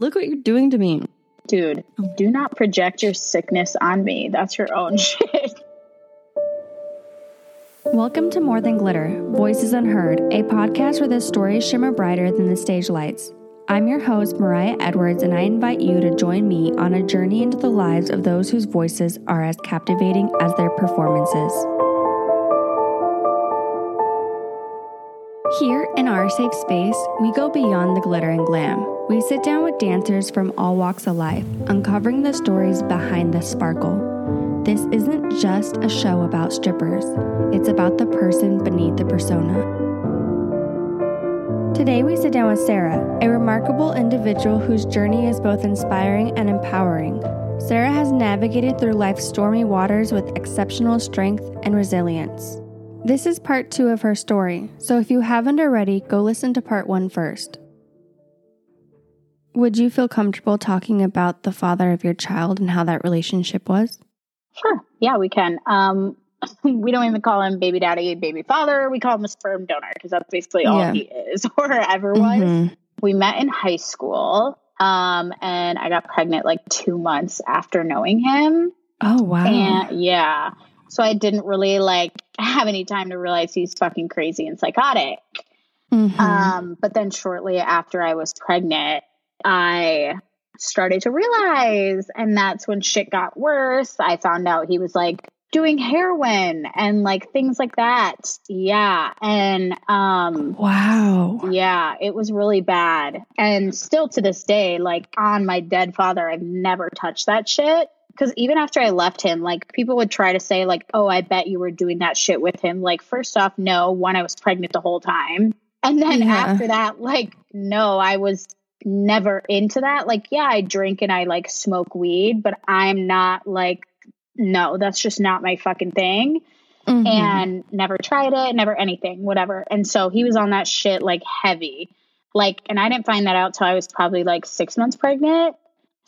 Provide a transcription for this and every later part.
Look what you're doing to me. Dude, oh. do not project your sickness on me. That's your own shit. Welcome to More Than Glitter Voices Unheard, a podcast where the stories shimmer brighter than the stage lights. I'm your host, Mariah Edwards, and I invite you to join me on a journey into the lives of those whose voices are as captivating as their performances. Here in our safe space, we go beyond the glitter and glam. We sit down with dancers from all walks of life, uncovering the stories behind the sparkle. This isn't just a show about strippers, it's about the person beneath the persona. Today, we sit down with Sarah, a remarkable individual whose journey is both inspiring and empowering. Sarah has navigated through life's stormy waters with exceptional strength and resilience. This is part two of her story, so if you haven't already, go listen to part one first. Would you feel comfortable talking about the father of your child and how that relationship was? Sure. Yeah, we can. Um, we don't even call him baby daddy, baby father. We call him a sperm donor because that's basically all yeah. he is or ever was. Mm-hmm. We met in high school, um, and I got pregnant like two months after knowing him. Oh wow! And yeah, so I didn't really like have any time to realize he's fucking crazy and psychotic. Mm-hmm. Um, but then shortly after I was pregnant, I started to realize, and that's when shit got worse. I found out he was like doing heroin and like things like that. Yeah. And um wow. Yeah, it was really bad. And still to this day, like on my dead father, I've never touched that shit because even after I left him, like people would try to say, like, oh, I bet you were doing that shit with him. Like, first off, no, one, I was pregnant the whole time. And then yeah. after that, like, no, I was never into that. Like, yeah, I drink and I like smoke weed, but I'm not like, no, that's just not my fucking thing. Mm-hmm. And never tried it, never anything, whatever. And so he was on that shit like heavy. Like, and I didn't find that out till I was probably like six months pregnant.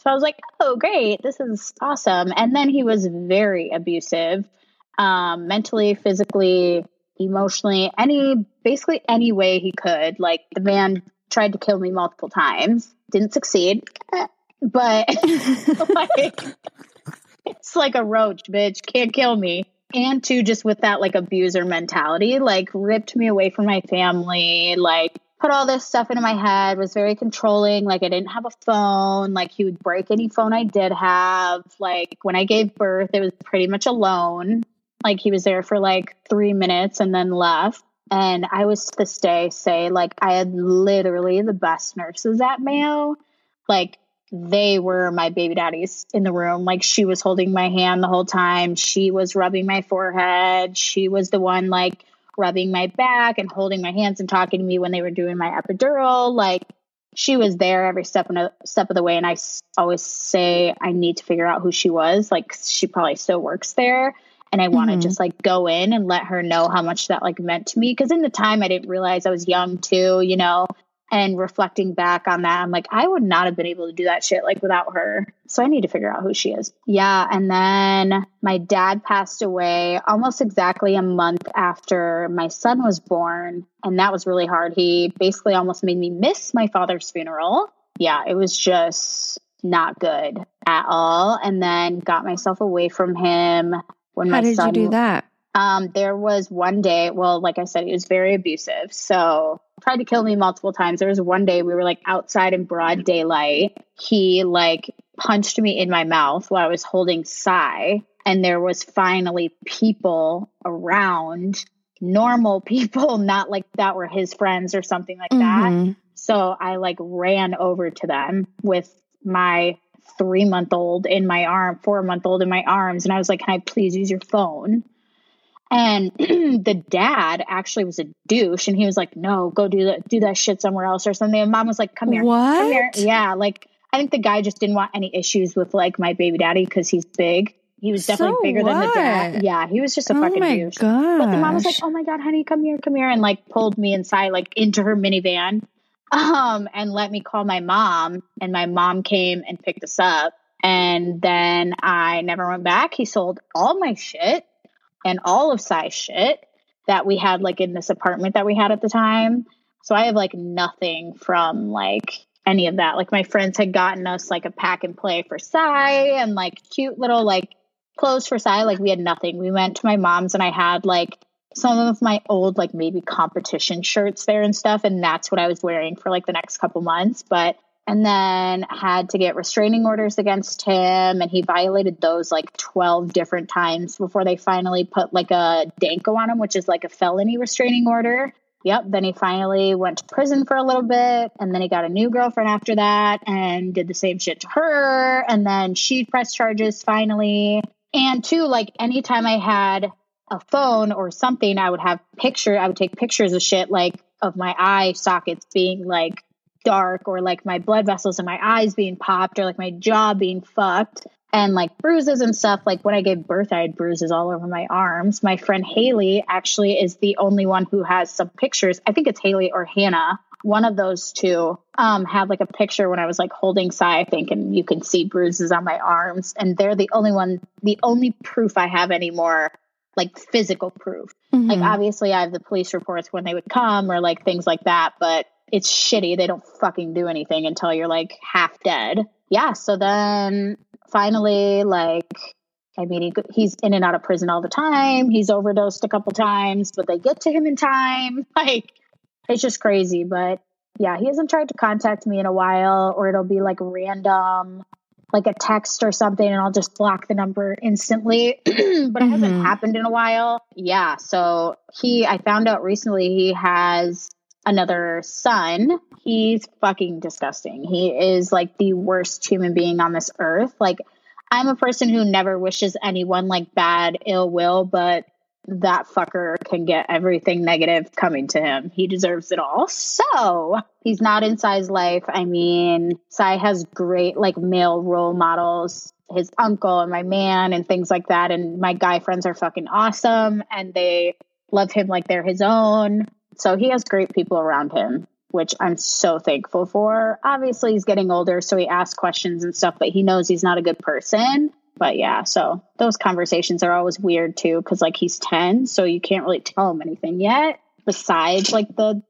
So I was like, oh, great. This is awesome. And then he was very abusive, um, mentally, physically, emotionally, any, basically any way he could. Like the man tried to kill me multiple times, didn't succeed, but like, it's like a roach, bitch, can't kill me. And two, just with that like abuser mentality, like ripped me away from my family, like put all this stuff into my head, was very controlling. Like I didn't have a phone. Like he would break any phone I did have. Like when I gave birth, it was pretty much alone. Like he was there for like three minutes and then left. And I was to this day say, like, I had literally the best nurses at Mayo. Like, they were my baby daddies in the room. Like, she was holding my hand the whole time. She was rubbing my forehead. She was the one, like, rubbing my back and holding my hands and talking to me when they were doing my epidural. Like she was there every step of step of the way. And I always say I need to figure out who she was. Like she probably still works there. And I want to mm-hmm. just like go in and let her know how much that like meant to me. Cause in the time I didn't realize I was young too, you know, and reflecting back on that, I'm like, I would not have been able to do that shit like without her. So I need to figure out who she is. Yeah. And then my dad passed away almost exactly a month after my son was born. And that was really hard. He basically almost made me miss my father's funeral. Yeah. It was just not good at all. And then got myself away from him when How my son. How did you do that? Um, there was one day, well, like I said, he was very abusive. So tried to kill me multiple times. There was one day we were like outside in broad daylight. He like punched me in my mouth while I was holding Cy. And there was finally people around, normal people, not like that were his friends or something like mm-hmm. that. So I like ran over to them with my three month old in my arm, four month old in my arms. And I was like, Can I please use your phone? And the dad actually was a douche, and he was like, "No, go do that, do that shit somewhere else or something." And mom was like, "Come here, what? Come here. Yeah, like I think the guy just didn't want any issues with like my baby daddy because he's big. He was definitely so bigger what? than the dad. Yeah, he was just a oh fucking my douche. Gosh. But the mom was like, "Oh my god, honey, come here, come here," and like pulled me inside, like into her minivan, um, and let me call my mom. And my mom came and picked us up. And then I never went back. He sold all my shit and all of Cy's shit that we had like in this apartment that we had at the time. So I have like nothing from like any of that. Like my friends had gotten us like a pack and play for Cy and like cute little like clothes for Cy. Like we had nothing. We went to my mom's and I had like some of my old like maybe competition shirts there and stuff and that's what I was wearing for like the next couple months but and then had to get restraining orders against him and he violated those like 12 different times before they finally put like a DANCO on him which is like a felony restraining order yep then he finally went to prison for a little bit and then he got a new girlfriend after that and did the same shit to her and then she pressed charges finally and two like anytime i had a phone or something, I would have picture. I would take pictures of shit like of my eye sockets being like dark or like my blood vessels in my eyes being popped or like my jaw being fucked and like bruises and stuff. Like when I gave birth, I had bruises all over my arms. My friend Haley actually is the only one who has some pictures. I think it's Haley or Hannah. One of those two um, had like a picture when I was like holding Cy, I think, and you can see bruises on my arms. And they're the only one, the only proof I have anymore like physical proof. Mm-hmm. Like obviously I have the police reports when they would come or like things like that, but it's shitty. They don't fucking do anything until you're like half dead. Yeah, so then finally like I mean he, he's in and out of prison all the time. He's overdosed a couple times, but they get to him in time. Like it's just crazy, but yeah, he hasn't tried to contact me in a while or it'll be like random like a text or something and I'll just block the number instantly. but mm-hmm. it hasn't mm-hmm. happened in a while. Yeah. So he, I found out recently he has another son. He's fucking disgusting. He is like the worst human being on this earth. Like, I'm a person who never wishes anyone like bad ill will, but that fucker can get everything negative coming to him. He deserves it all. So he's not in Cy's life. I mean, Cy has great like male role models, his uncle and my man and things like that. And my guy friends are fucking awesome and they love him like they're his own. So he has great people around him, which I'm so thankful for. Obviously, he's getting older, so he asks questions and stuff, but he knows he's not a good person but yeah, so those conversations are always weird too, because like he's 10, so you can't really tell him anything yet besides like the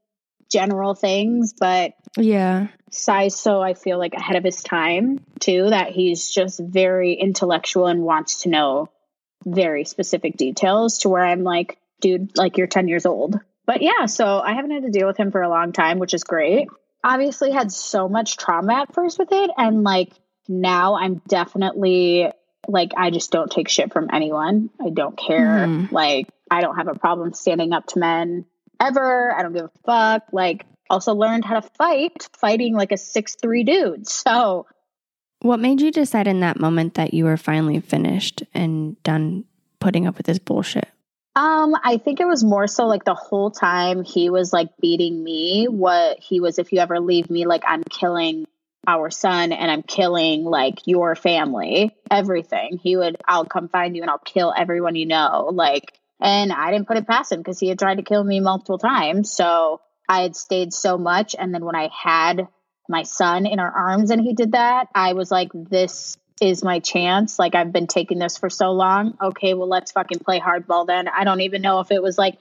general things. But yeah, Cy's so I feel like ahead of his time too, that he's just very intellectual and wants to know very specific details to where I'm like, dude, like you're 10 years old. But yeah, so I haven't had to deal with him for a long time, which is great. Obviously, had so much trauma at first with it. And like now I'm definitely like I just don't take shit from anyone. I don't care. Mm-hmm. Like I don't have a problem standing up to men ever. I don't give a fuck. Like also learned how to fight, fighting like a six three dude. So what made you decide in that moment that you were finally finished and done putting up with this bullshit? Um, I think it was more so like the whole time he was like beating me. What he was, if you ever leave me, like I'm killing our son and I'm killing like your family, everything. He would, I'll come find you and I'll kill everyone you know. Like, and I didn't put it past him because he had tried to kill me multiple times. So I had stayed so much. And then when I had my son in our arms and he did that, I was like, this is my chance. Like, I've been taking this for so long. Okay, well, let's fucking play hardball then. I don't even know if it was like,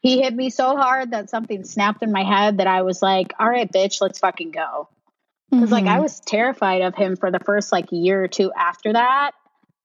he hit me so hard that something snapped in my head that I was like, all right, bitch, let's fucking go because mm-hmm. like I mm-hmm. was terrified of him for the first like year or two after that.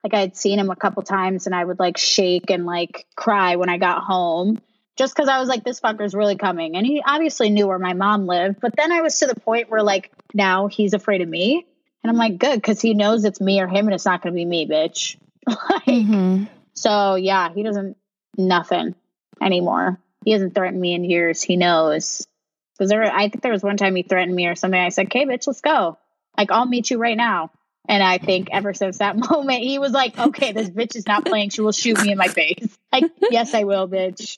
Like I had seen him a couple times and I would like shake and like cry when I got home just because I was like, this fucker's really coming. And he obviously knew where my mom lived. But then I was to the point where like now he's afraid of me. And I'm like, good, because he knows it's me or him and it's not going to be me, bitch. like, mm-hmm. So yeah, he doesn't, nothing anymore. He hasn't threatened me in years. He knows. Because there, I think there was one time he threatened me or something. I said, "Okay, bitch, let's go. Like, I'll meet you right now." And I think ever since that moment, he was like, "Okay, this bitch is not playing. She will shoot me in my face." Like, yes, I will, bitch.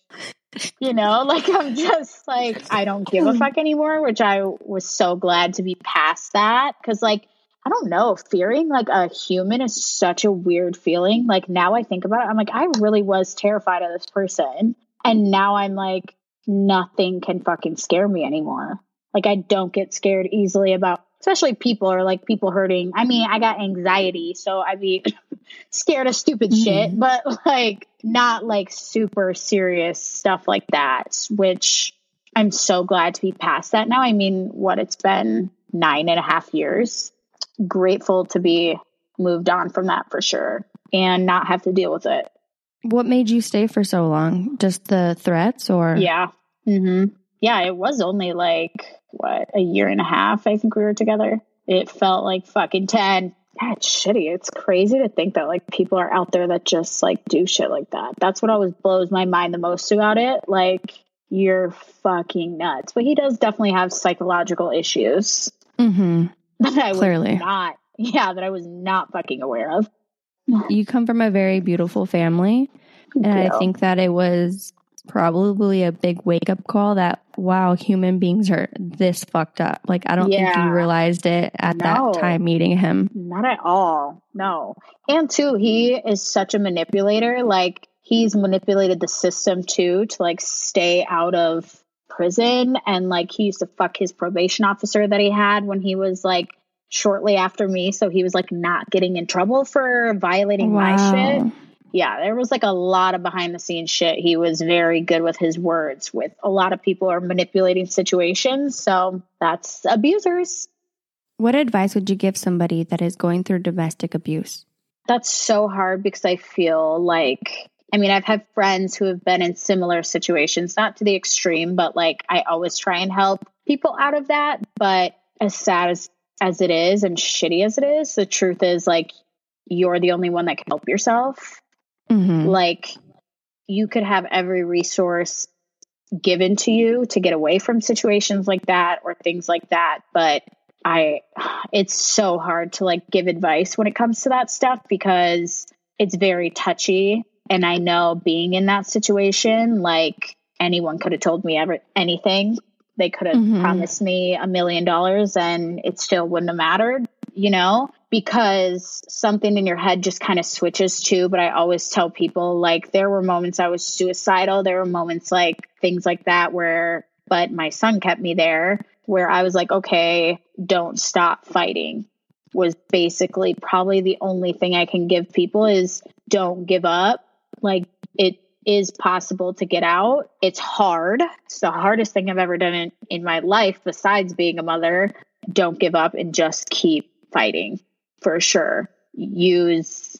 You know, like I'm just like I don't give a fuck anymore. Which I was so glad to be past that because, like, I don't know, fearing like a human is such a weird feeling. Like now I think about it, I'm like, I really was terrified of this person. And now I'm like, nothing can fucking scare me anymore. Like I don't get scared easily about especially people or like people hurting. I mean, I got anxiety, so I'd be scared of stupid mm-hmm. shit, but like not like super serious stuff like that, which I'm so glad to be past that now. I mean, what it's been nine and a half years. Grateful to be moved on from that for sure and not have to deal with it. What made you stay for so long? Just the threats or? Yeah. Mm-hmm. Yeah, it was only like, what, a year and a half, I think we were together. It felt like fucking 10. Yeah, it's shitty. It's crazy to think that like people are out there that just like do shit like that. That's what always blows my mind the most about it. Like, you're fucking nuts. But he does definitely have psychological issues. Mm-hmm. That I Clearly. was not, yeah, that I was not fucking aware of. You come from a very beautiful family. And I think that it was probably a big wake up call that, wow, human beings are this fucked up. Like, I don't think you realized it at No. that time meeting him. Not at all. No. And two, he is such a manipulator. Like he's manipulated the system too to like stay out of prison. And like he used to fuck his probation officer that he had when he was like shortly after me. So he was like not getting in trouble for violating my shit. Yeah, there was like a lot of behind the scenes shit. He was very good with his words, with a lot of people are manipulating situations. So that's abusers. What advice would you give somebody that is going through domestic abuse? That's so hard because I feel like I mean, I've had friends who have been in similar situations, not to the extreme, but like I always try and help people out of that. But as sad as, as it is and shitty as it is, the truth is like you're the only one that can help yourself. Mm-hmm. Like you could have every resource given to you to get away from situations like that or things like that. But I, it's so hard to like give advice when it comes to that stuff because it's very touchy. And I know being in that situation, like anyone could have told me ever anything. They could have Mhm. promised me a million dollars and it still wouldn't have mattered, you know, because something in your head just kind of switches too. But I always tell people like there were moments I was suicidal. There were moments like things like that where, but my son kept me there where I was like, okay, don't stop fighting was basically probably the only thing I can give people is don't give up. Like it is possible to get out. It's hard. It's the hardest thing I've ever done in, in my life besides being a mother. Don't give up and just keep fighting for sure. Use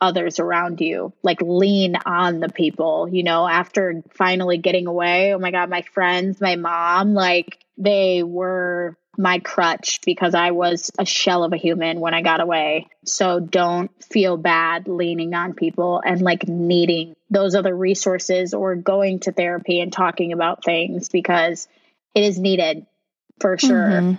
others around you, like lean on the people, you know, after finally getting away. Oh my God, my friends, my mom, like they were my crutch because I was a shell of a human when I got away. So don't feel bad leaning on people and like needing those other resources or going to therapy and talking about things because it is needed for sure. Mhm.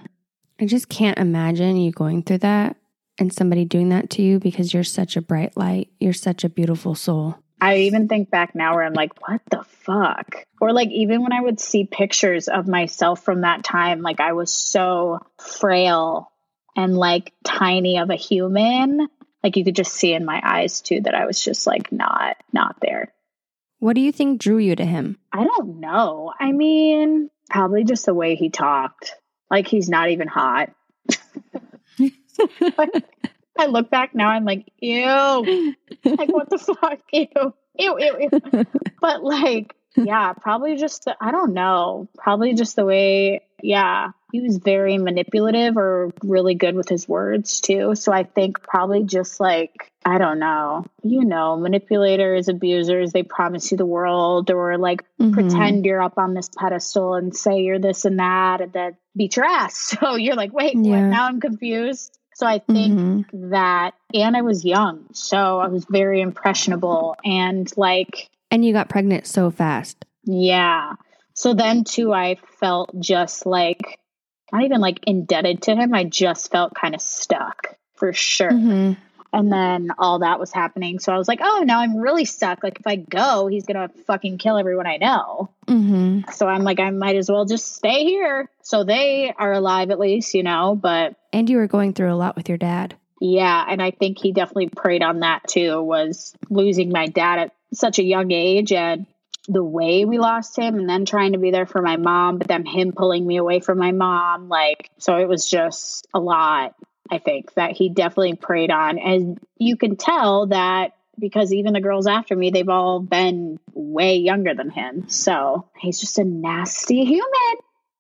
I just can't imagine you going through that and somebody doing that to you because you're such a bright light. You're such a beautiful soul. I even think back now where I'm like, what the fuck? Or like even when I would see pictures of myself from that time, like I was so frail and like tiny of a human. Like you could just see in my eyes too that I was just like not not there. What do you think drew you to him? I don't know. I mean, probably just the way he talked. Like he's not even hot. I look back now, I'm like, ew. Like what the fuck? Ew. Ew, ew, ew. but like, yeah, probably just the, I don't know. Probably just the way, yeah. He was very manipulative or really good with his words too. So I think probably just like, I don't know, you know, manipulators, abusers, they promise you the world or like Mhm. pretend you're up on this pedestal and say you're this and that and then beat your ass. So you're like, wait, what? Now I'm confused. So I think Mhm. that, and I was young. So I was very impressionable and like, And you got pregnant so fast. yeah. So then too, I felt just like, not even like indebted to him. I just felt kind of stuck for sure. Mhm. And then all that was happening. So I was like, oh, now I'm really stuck. Like if I go, he's going to fucking kill everyone I know. Mhm. So I'm like, I might as well just stay here. So they are alive at least, you know, but And you were going through a lot with your dad. yeah, and I think he definitely preyed on that too, was losing my dad at such a young age and the way we lost him and then trying to be there for my mom, but then him pulling me away from my mom. Like, so it was just a lot, I think, that he definitely preyed on. And you can tell that because even the girls after me, they've all been way younger than him. So he's just a nasty human.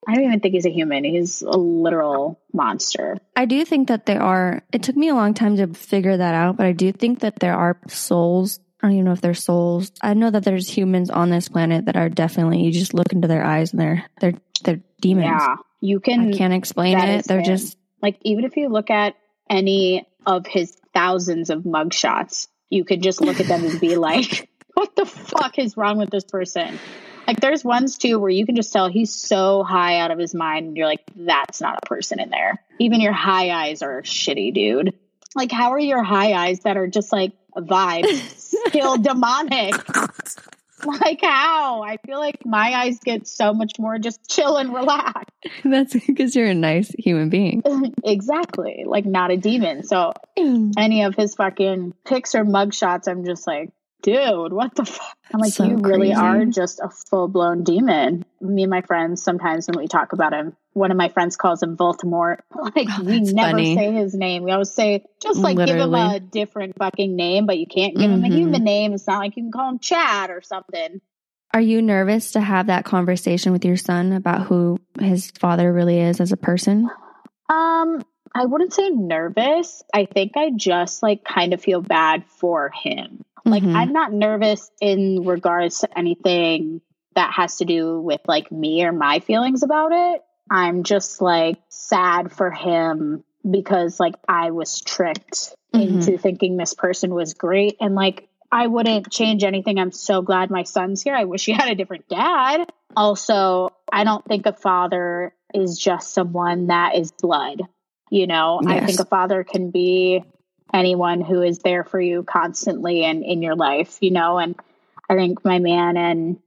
I don't even think he's a human. He's a literal monster. I do think that there are, it took me a long time to figure that out, but I do think that there are souls. I don't even know if they're souls. I know that there's humans on this planet that are definitely, you just look into their eyes and they're, they're, they're demons. Yeah. You can, I can't explain it. They're him. just, like, even if you look at any of his thousands of mugshots, you could just look at them and be like, what the fuck is wrong with this person? Like, there's ones too where you can just tell he's so high out of his mind, and you're like, that's not a person in there. Even your high eyes are shitty, dude. Like, how are your high eyes that are just like vibes still demonic? Like, how? I feel like my eyes get so much more just chill and relax. that's because you're a nice human being. exactly. Like, not a demon. So, mm. any of his fucking pics or mugshots, I'm just like, dude, what the fuck? I'm like, So you really crazy. are just a full blown demon. Me and my friends, sometimes when we talk about him, one of my friends calls him Voldemort. Like, Oh, we never funny. say his name. We always say, just like give him a different fucking name, but you can't give him a Mhm. human name. It's not like you can call him Chad or something. Are you nervous to have that conversation with your son about who his father really is as a person? Um, I wouldn't say nervous. I think I just like kind of feel bad for him. Like Mhm. I'm not nervous in regards to anything that has to do with like me or my feelings about it. I'm just like sad for him because like I was tricked Mhm. into thinking this person was great and like I wouldn't change anything. I'm so glad my son's here. I wish he had a different dad. Also, I don't think a father is just someone that is blood. You know, I think a father can be anyone who is there for you constantly and in your life, you know, and I think my man and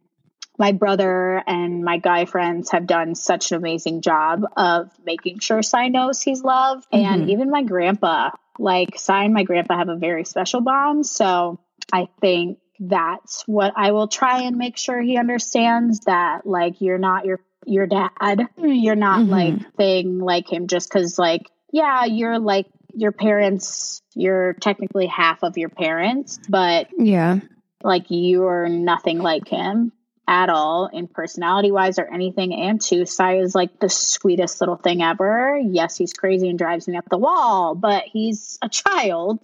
my brother and my guy friends have done such an amazing job of making sure Cy knows he's loved. And Mhm. even my grandpa, like Cy and my grandpa have a very special bond. So I think that's what I will try and make sure he understands that like you're not your your dad. You're not Mhm. like thing like him just cuz like yeah, you're like your parents, you're technically half of your parents, but Yeah. like you're nothing like him at all in personality wise or anything. And two, Cy is like the sweetest little thing ever. Yes, he's crazy and drives me up the wall, but he's a child.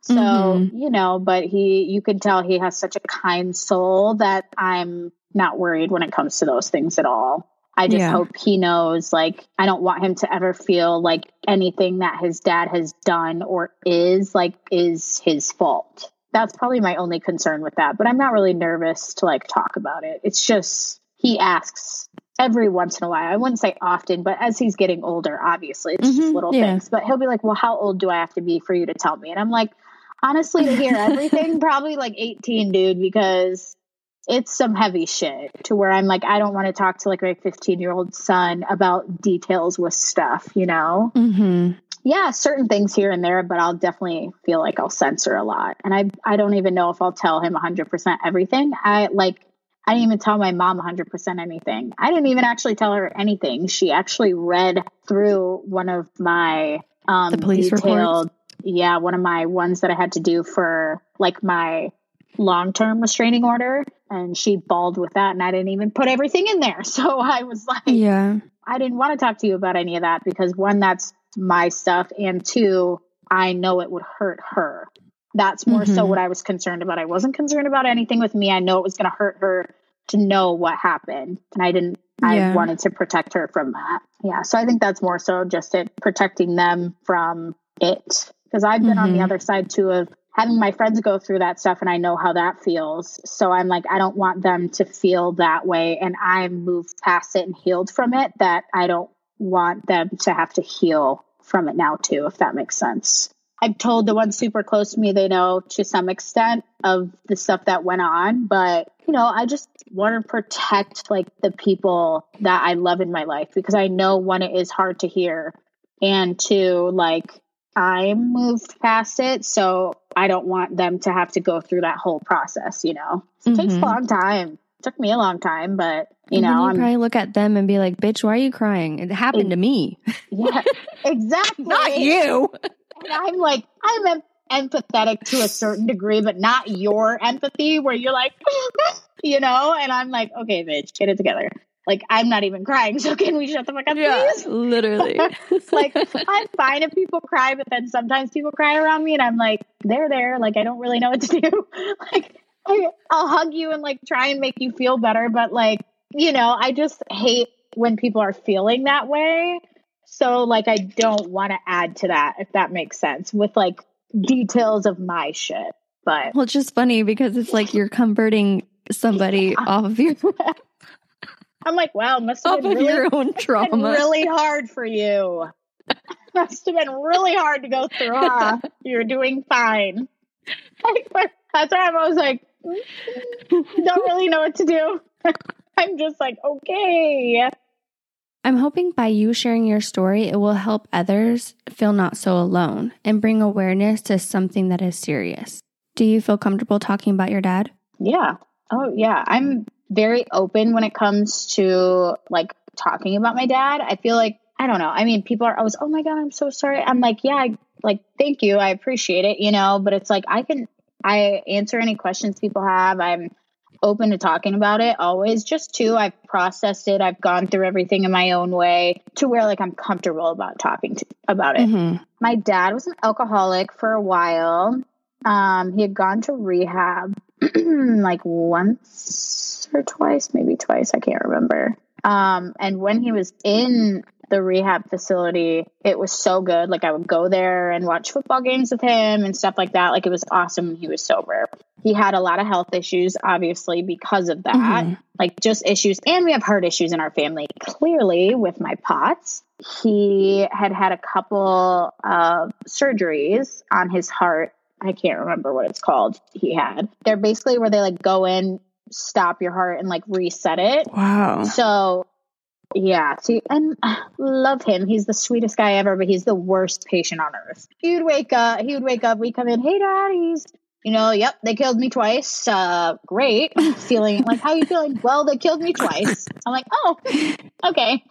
So, Mhm. you know, but he, you can tell he has such a kind soul that I'm not worried when it comes to those things at all. I just Yeah. hope he knows, like, I don't want him to ever feel like anything that his dad has done or is, like, is his fault. That's probably my only concern with that. But I'm not really nervous to, like, talk about it. It's just, he asks every once in a while. I wouldn't say often, but as he's getting older, obviously, it's just Mhm, little yeah. things. But he'll be like, well, how old do I have to be for you to tell me? And I'm like, honestly, to hear everything, probably like 18, dude, because it's some heavy shit to where I'm like, I don't want to talk to like my 15 year old son about details with stuff, you know? hmm Yeah, certain things here and there, but I'll definitely feel like I'll censor a lot. And I, I don't even know if I'll tell him 100% everything. I like, I didn't even tell my mom 100% anything. I didn't even actually tell her anything. She actually read through one of my um The police reports? yeah, one of my ones that I had to do for like my long-term restraining order and she bawled with that and I didn't even put everything in there. So I was like Yeah. I didn't want to talk to you about any of that because one, that's my stuff, and two, I know it would hurt her. That's more so Mhm. what I was concerned about. I wasn't concerned about anything with me. I know it was going to hurt her to know what happened, and I didn't. Yeah. I wanted to protect her from that. Yeah, so I think that's more so just it protecting them from it because I've been on the Mhm. other side too of having my friends go through that stuff and I know how that feels. So I'm like, I don't want them to feel that way. And I'm moved past it and healed from it that I don't want them to have to heal from it now too, if that makes sense. I've told the ones super close to me, they know to some extent of the stuff that went on, but you know, I just want to protect like the people that I love in my life because I know one, it is hard to hear, and two, like I moved past it, so I don't want them to have to go through that whole process. You know, it takes a long time. It took me a long time, but you And know, you I'm probably look at them and be like, "Bitch, why are you crying? It happened to me, yeah, exactly, not you." And I'm like, I'm em- empathetic to a certain degree, but not your empathy, where you're like, you know, and I'm like, okay, bitch, get it together. Like I'm not even crying, so can we shut the fuck up, Yeah, please? literally. like I'm fine if people cry, but then sometimes people cry around me, and I'm like, they're there. Like I don't really know what to do. like I, I'll hug you and like try and make you feel better, but like you know, I just hate when people are feeling that way. So like I don't want to add to that if that makes sense with like details of my shit. But well, it's just funny because it's like you're converting somebody off of your I'm like, wow, must have off been really, your own been trauma. really hard for you. must have been really hard to go through, huh? You're doing fine. Like, that's why I'm always like, mm, don't really know what to do. I'm just like, okay. I'm hoping by you sharing your story, it will help others feel not so alone and bring awareness to something that is serious. Do you feel comfortable talking about your dad? Yeah. Oh, yeah. I'm very open when it comes to like talking about my dad. I feel like, I don't know. I mean, people are always, oh my God, I'm so sorry. I'm like, yeah, I, like, thank you. I appreciate it, you know, but it's like, I can, I answer any questions people have. I'm open to talking about it always. Just too, I've processed it. I've gone through everything in my own way to where like I'm comfortable about talking to, about it. Mhm. My dad was an alcoholic for a while. Um, he had gone to rehab like once or twice, maybe twice. I can't remember. Um, and when he was in the rehab facility, it was so good. Like I would go there and watch football games with him and stuff like that. Like it was awesome when he was sober. He had a lot of health issues, obviously, because of that. Mhm. Like just issues. And we have heart issues in our family, clearly, with my POTS. He had had a couple of surgeries on his heart. I can't remember what it's called. He had. They're basically where they like go in, stop your heart, and like reset it. Wow. So, yeah, see, and uh, love him. He's the sweetest guy ever, but he's the worst patient on earth. He would wake up, he would wake up, we come in, hey, daddies. You know, yep, they killed me twice. Uh, great. feeling like, how you feeling? Well, they killed me twice. I'm like, oh, okay.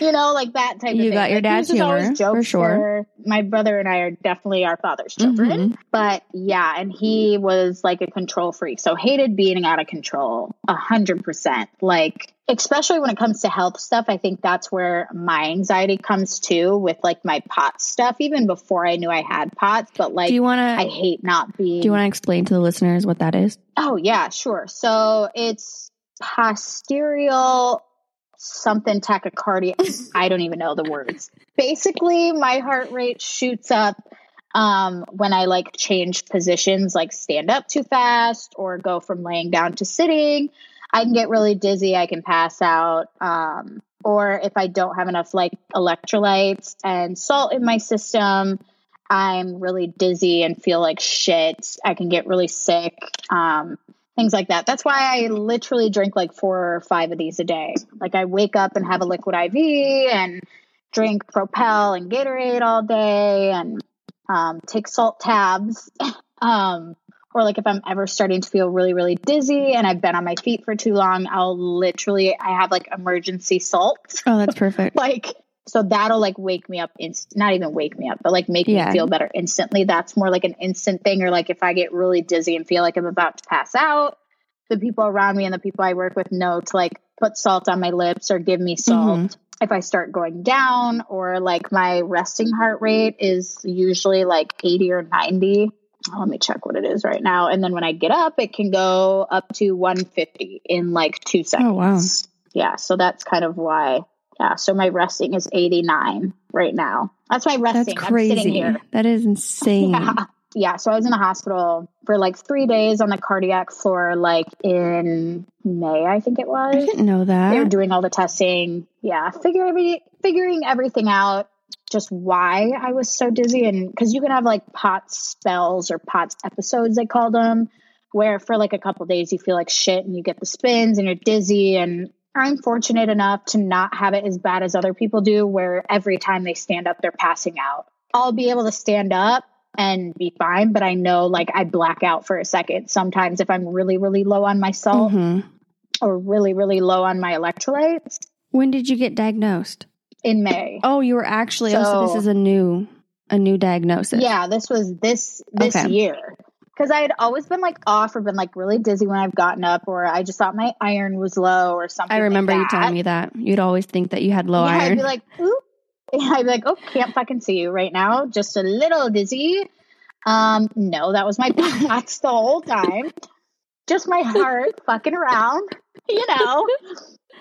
You know, like that type of thing. You got your Like, dad's he was always humor, for sure. My brother and I are definitely our father's children. Mhm. But yeah, and he was like a control freak. So hated being out of control a hundred percent. Like, especially when it comes to health stuff, I think that's where my anxiety comes too with like my pot stuff, even before I knew I had POTS. But like, do you want to? I hate not being. do you want to explain to the listeners what that is? Oh yeah, sure. So it's posterior something tachycardia. I don't even know the words. Basically, my heart rate shoots up um, when I like change positions, like stand up too fast or go from laying down to sitting. I can get really dizzy. I can pass out. Um, or if I don't have enough like electrolytes and salt in my system, I'm really dizzy and feel like shit. I can get really sick. Um, things like that. That's why I literally drink like four or five of these a day. Like I wake up and have a liquid IV and drink Propel and Gatorade all day and um, take salt tabs. um, or like if I'm ever starting to feel really, really dizzy and I've been on my feet for too long, I'll literally I have like emergency salt. Oh, that's perfect. like so that'll like wake me up inst- not even wake me up but like make Yeah. me feel better instantly that's more like an instant thing or like if i get really dizzy and feel like i'm about to pass out the people around me and the people i work with know to like put salt on my lips or give me salt Mhm. if i start going down or like my resting heart rate is usually like 80 or 90 let me check what it is right now and then when i get up it can go up to 150 in like two seconds Oh, wow. yeah so that's kind of why yeah so my resting is 89 right now that's my resting That's i'm sitting crazy. here That is insane. yeah yeah so i was in the hospital for like three days on the cardiac floor like in may i think it I was didn't know that. they were doing all the testing yeah figure every, figuring everything out just why i was so dizzy and because you can have like POTS spells or POTS episodes they call them where for like a couple days you feel like shit and you get the spins and you're dizzy and i'm fortunate enough to not have it as bad as other people do where every time they stand up they're passing out i'll be able to stand up and be fine but i know like i black out for a second sometimes if i'm really really low on my salt Mhm. or really really low on my electrolytes When did you get diagnosed? in May. Oh, you were actually. oh, so this is a new, a new diagnosis. Yeah, this was this this Okay. year because I had always been like off or been like really dizzy when I've gotten up, or I just thought my iron was low or something. I remember like you telling me that. You'd always think that you had low yeah, iron. I'd be like, oop. I'd be like, oh, can't fucking see you right now. Just a little dizzy. Um, no, that was my thoughts the whole time. Just my heart fucking around, you know.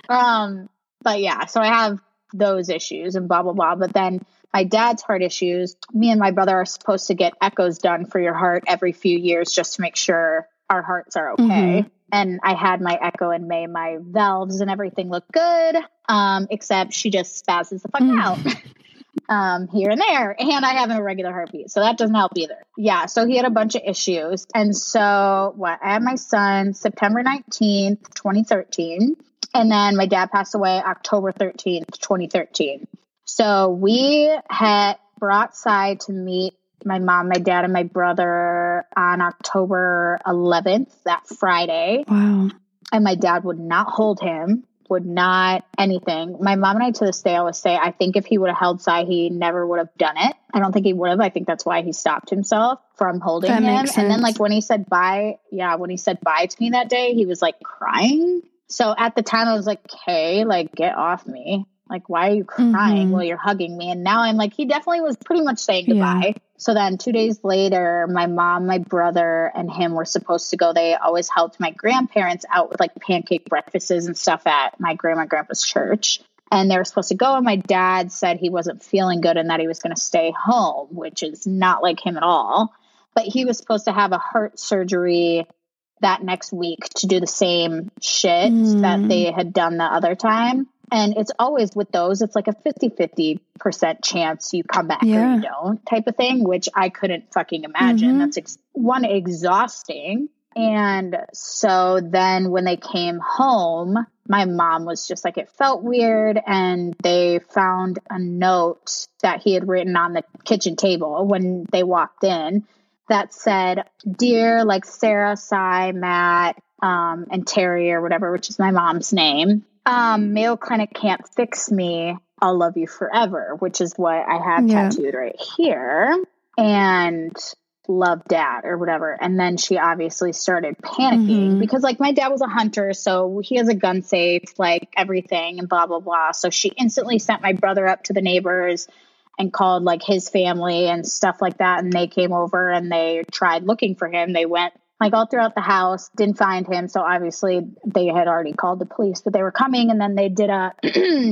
Um, but yeah, so I have those issues and blah blah blah. But then my dad's heart issues, me and my brother are supposed to get echoes done for your heart every few years just to make sure our hearts are okay. Mhm. And I had my echo in May, my valves and everything looked good. Um, except she just spazzes the fuck Mm. out. um, here and there. And I have an irregular heartbeat. So that doesn't help either. Yeah. So he had a bunch of issues. And so what I had my son September 19th, 2013. And then my dad passed away October 13th, 2013. So we had brought Cy to meet my mom, my dad, and my brother on October 11th, that Friday. wow. And my dad would not hold him, would not anything. My mom and I to this day always say, I think if he would have held Cy, he never would have done it. I don't think he would have. I think that's why he stopped himself from holding That him. And then, like, when he said bye, yeah, when he said bye to me that day, he was like crying. So at the time, I was like, okay, like, get off me. Like, why are you crying Mhm. while you're hugging me? And now I'm like, he definitely was pretty much saying Yeah. goodbye. So then two days later, my mom, my brother, and him were supposed to go. They always helped my grandparents out with like pancake breakfasts and stuff at my grandma and grandpa's church. And they were supposed to go, and my dad said he wasn't feeling good and that he was going to stay home, which is not like him at all. But he was supposed to have a heart surgery that next week to do the same shit Mm. that they had done the other time. And it's always with those, it's like a 50 50% chance you come back or you don't type of thing, which I couldn't fucking imagine. Mhm. That's ex- one exhausting. And so then when they came home, my mom was just like, it felt weird. And they found a note that he had written on the kitchen table when they walked in that said, Dear, like Sarah, Cy, Matt, um, and Terry or whatever, which is my mom's name. Um, Mayo Clinic can't fix me. I'll love you forever, which is what I have Yeah. tattooed right here. And love dad or whatever. And then she obviously started panicking Mhm. because like my dad was a hunter, so he has a gun safe, like everything and blah blah blah. So she instantly sent my brother up to the neighbors and called like his family and stuff like that. And they came over and they tried looking for him. They went like all throughout the house, didn't find him. So obviously they had already called the police, but they were coming and then they did a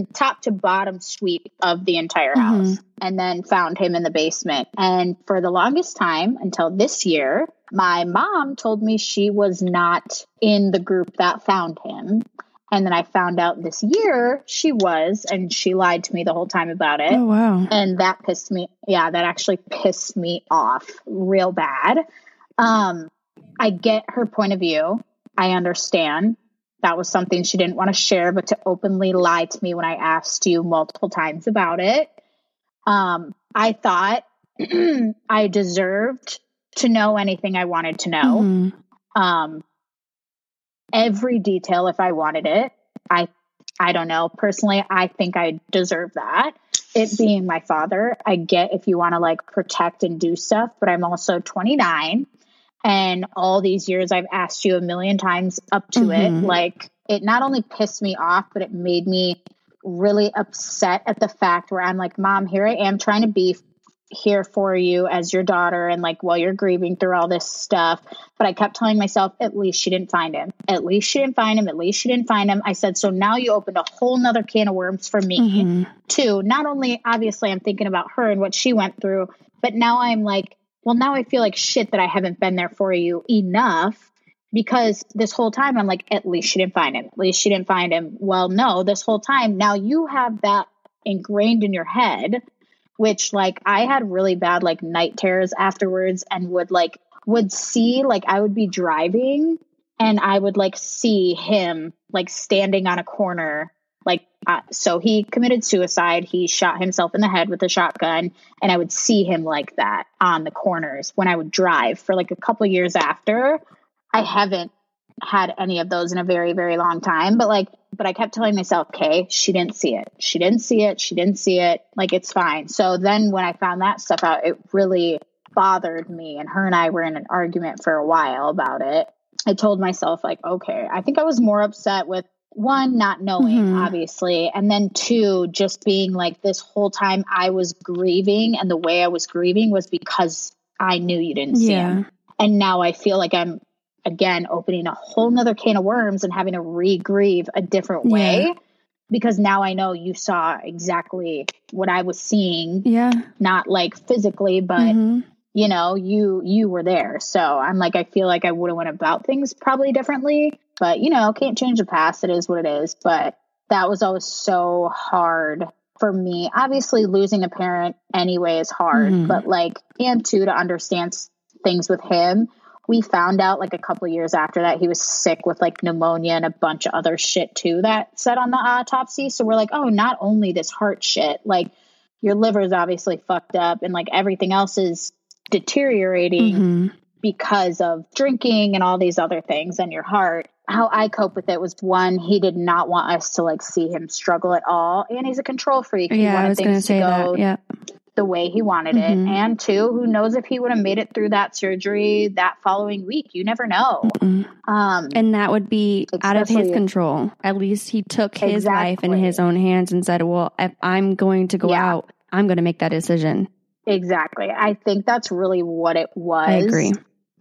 top to bottom sweep of the entire Mhm. house and then found him in the basement. And for the longest time until this year, my mom told me she was not in the group that found him. And then I found out this year she was, and she lied to me the whole time about it Oh wow. and that pissed me yeah that actually pissed me off real bad um i get her point of view. I understand. That was something she didn't want to share but to openly lie to me when i asked you multiple times about it. Um i thought i deserved to know anything i wanted to know. Mhm. um every detail if i wanted it i i don't know. Personally i think i deserve that. It being my father i get if you want to like protect and do stuff but i'm also 29 and all these years i've asked you a million times up to Mhm. it like it not only pissed me off but it made me really upset at the fact where i'm like mom here i am trying to be here for you as your daughter and like while you're grieving through all this stuff but I kept telling myself, at least she didn't find him. At least she didn't find him. At least she didn't find him. I said, so now you opened a whole nother can of worms for me, Mhm. too. Not only, obviously, I'm thinking about her and what she went through, but now I'm like, well, now I feel like shit that I haven't been there for you enough because this whole time I'm like, at least she didn't find him. At least she didn't find him. Well, no, this whole time, now you have that ingrained in your head which like I had really bad like night terrors afterwards and would like would see like I would be driving and I would like see him like standing on a corner so he committed suicide he shot himself in the head with a shotgun and I would see him like that on the corners when I would drive for like a couple years after I haven't had any of those in a very very long time but like but I kept telling myself, okay, she didn't see it. She didn't see it. She didn't see it. Like, it's fine. So then when I found that stuff out, it really bothered me. And her and I were in an argument for a while about it. I told myself, like, okay, I think I was more upset with one, not knowing, Mhm. obviously. And then two, just being like, this whole time I was grieving. And the way I was grieving was because I knew you didn't see Yeah. him. And now I feel like I'm, again, opening a whole nother can of worms and having to re grieve a different way. Yeah. Because now I know you saw exactly what I was seeing, Yeah. not like physically, but Mhm. you know you you were there so i'm like i feel like i would have went about things probably differently but you know can't change the past it is what it is but that was always so hard for me obviously losing a parent anyway is hard Mhm. but like and two to understand things with him we found out like a couple years after that he was sick with like pneumonia and a bunch of other shit too that said on the autopsy so we're like oh not only this heart shit like your liver is obviously fucked up and like everything else is deteriorating Mhm. because of drinking and all these other things and your heart. How I cope with it was one, he did not want us to like see him struggle at all. And he's a control freak. He Yeah, I wanted was going to things say to that. go Yeah. the way he wanted Mhm. it. And two, who knows if he would have made it through that surgery that following week? You never know. Mm. Um And that would be out of his control. At least he took his life in his own hands and said, "Well, if I'm going to go Yeah. out, I'm going to make that decision." exactly. I think that's really what it was. I agree.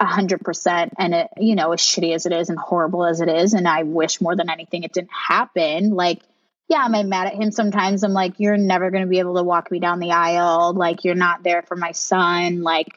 A hundred percent. And it, you know, as shitty as it is and horrible as it is, and I wish more than anything it didn't happen. Like, yeah, am I mad at him sometimes? I'm like, you're never going to be able to walk me down the aisle. Like, you're not there for my son. Like,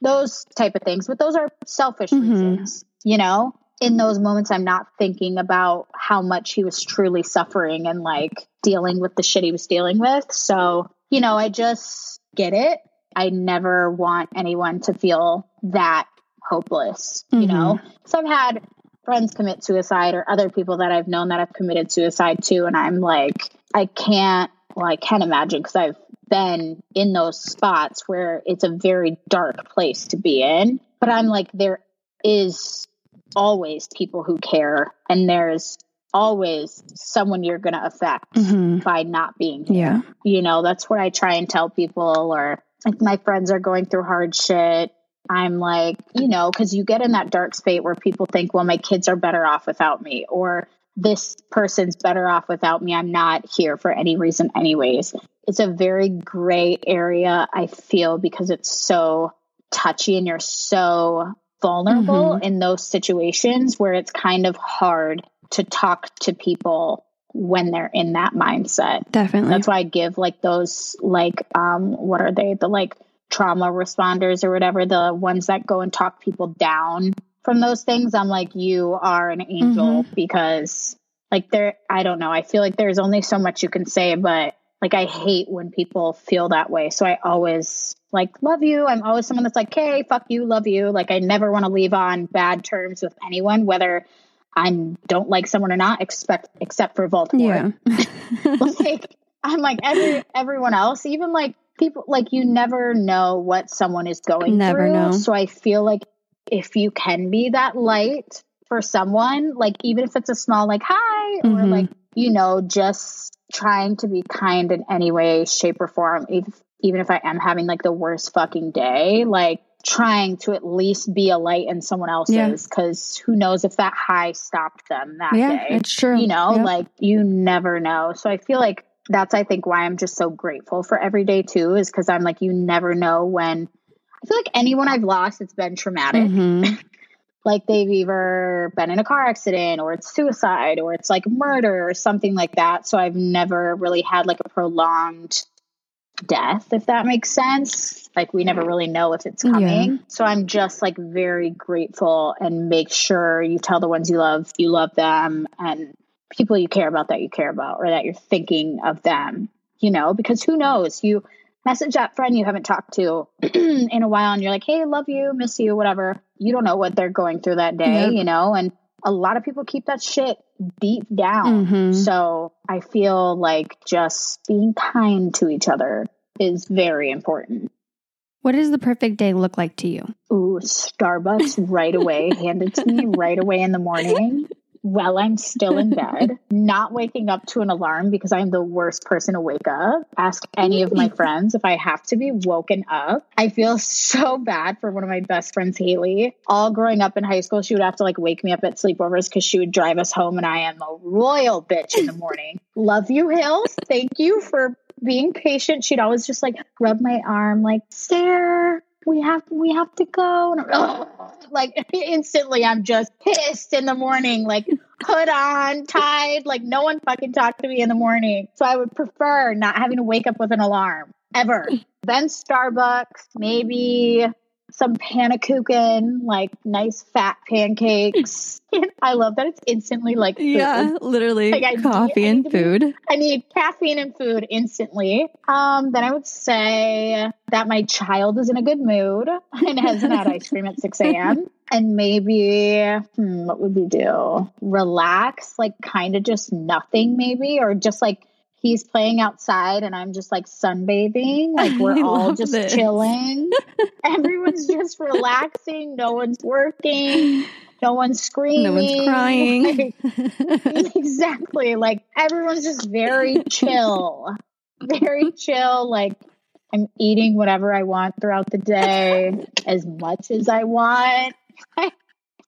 those type of things. But those are selfish Mhm. reasons, you know? In those moments, I'm not thinking about how much he was truly suffering and like dealing with the shit he was dealing with. So, you know, I just get it. I never want anyone to feel that hopeless, you Mhm. know? So I've had friends commit suicide or other people that I've known that have committed suicide too. And I'm like, I can't, well, I can't imagine because I've been in those spots where it's a very dark place to be in. But I'm like, there is always people who care, and there's always someone you're going to affect Mhm. by not being here Yeah. you know that's what i try and tell people or if my friends are going through hard shit i'm like you know because you get in that dark spate where people think well my kids are better off without me or this person's better off without me. I'm not here for any reason anyways. It's a very gray area i feel because it's so touchy and you're so vulnerable in those situations where it's kind of hard to talk to people when they're in that mindset. Definitely. that's why I give like those like um what are they? The like trauma responders or whatever the ones that go and talk people down from those things I'm like you are an angel mm-hmm. because like there I don't know. I feel like there's only so much you can say but like I hate when people feel that way. So I always like love you. I'm always someone that's like hey fuck you love you. Like I never want to leave on bad terms with anyone whether I don't like someone or not expect except for Voldemort. Yeah. like I'm like every everyone else, even like people like you never know what someone is going Never through. know. So I feel like if you can be that light for someone, like even if it's a small like hi or Mhm. like you know just trying to be kind in any way, shape or form, if, even if I am having like the worst fucking day, like trying to at least be a light in someone else's because who knows if that high stopped them that yeah, day it's true. you know Yep. like you never know so i feel like that's i think why i'm just so grateful for every day too is because i'm like you never know when i feel like anyone i've lost it's been traumatic Mhm. like they've either been in a car accident or it's suicide or it's like murder or something like that so i've never really had like a prolonged death if that makes sense like we never really know if it's Yeah. coming so i'm just like very grateful and make sure you tell the ones you love you love them and people you care about that you care about or that you're thinking of them you know because who knows you message that friend you haven't talked to in a while and you're like hey love you miss you whatever you don't know what they're going through that day Yep. you know and a lot of people keep that shit deep down Mhm. so I feel like just being kind to each other is very important. What does the perfect day look like to you? Ooh, Starbucks right away. handed to me right away in the morning. While I'm still in bed, not waking up to an alarm because I'm the worst person to wake up. Ask any of my friends if I have to be woken up. I feel so bad for one of my best friends, Haley. All growing up in high school, she would have to like wake me up at sleepovers because she would drive us home, and I am a royal bitch in the morning. Love you, Hills. Thank you for being patient. She'd always just like rub my arm, like, Sarah, we have we have to go. And, like instantly, I'm just pissed in the morning. Like put on, tied. Like no one fucking talked to me in the morning. So I would prefer not having to wake up with an alarm ever. then Starbucks, maybe some pannkuchen, like nice fat pancakes. I love that it's instantly like food. Yeah, literally like I coffee and be, food. I need caffeine and food instantly. Um, then I would say that my child is in a good mood and hasn't had ice cream at 6 a.m. And maybe, hmm, what would we do? Relax, like kind of just nothing, maybe, or just like he's playing outside and I'm just like sunbathing. Like we're all just this. chilling. Everyone's just relaxing. No one's working. No one's screaming. No one's crying. Like, exactly. Like everyone's just very chill. Very chill. Like I'm eating whatever I want throughout the day, as much as I want.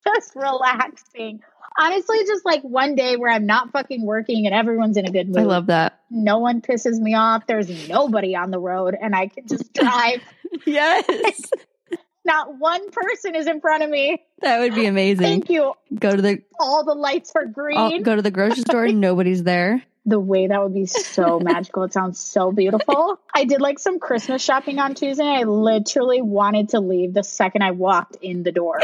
just relaxing honestly just like one day where I'm not fucking working and everyone's in a good mood. I love that. No one pisses me off. There's nobody on the road and I can just drive. yes. not one person is in front of me. That would be amazing. Thank you. Go to the all the lights are green. I'll go to the grocery store, and nobody's there. The way that would be so magical. It sounds so beautiful. I did like some Christmas shopping on Tuesday. I literally wanted to leave the second I walked in the door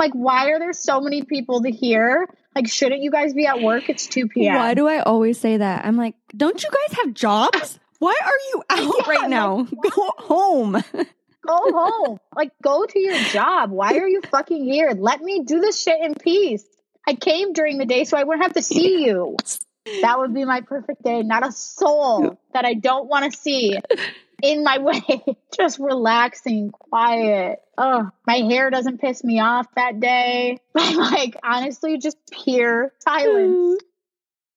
like, why are there so many people to hear? Like, shouldn't you guys be at work? It's 2 p.m. Why do I always say that? I'm like, don't you guys have jobs? Why are you out yeah, right now? Like, go home. go home. Like, go to your job. Why are you fucking here? Let me do this shit in peace. I came during the day so I wouldn't have to see you. That would be my perfect day. Not a soul that I don't want to see in my way. Just relaxing, quiet. Oh, my hair doesn't piss me off that day. like, honestly, just pure silence.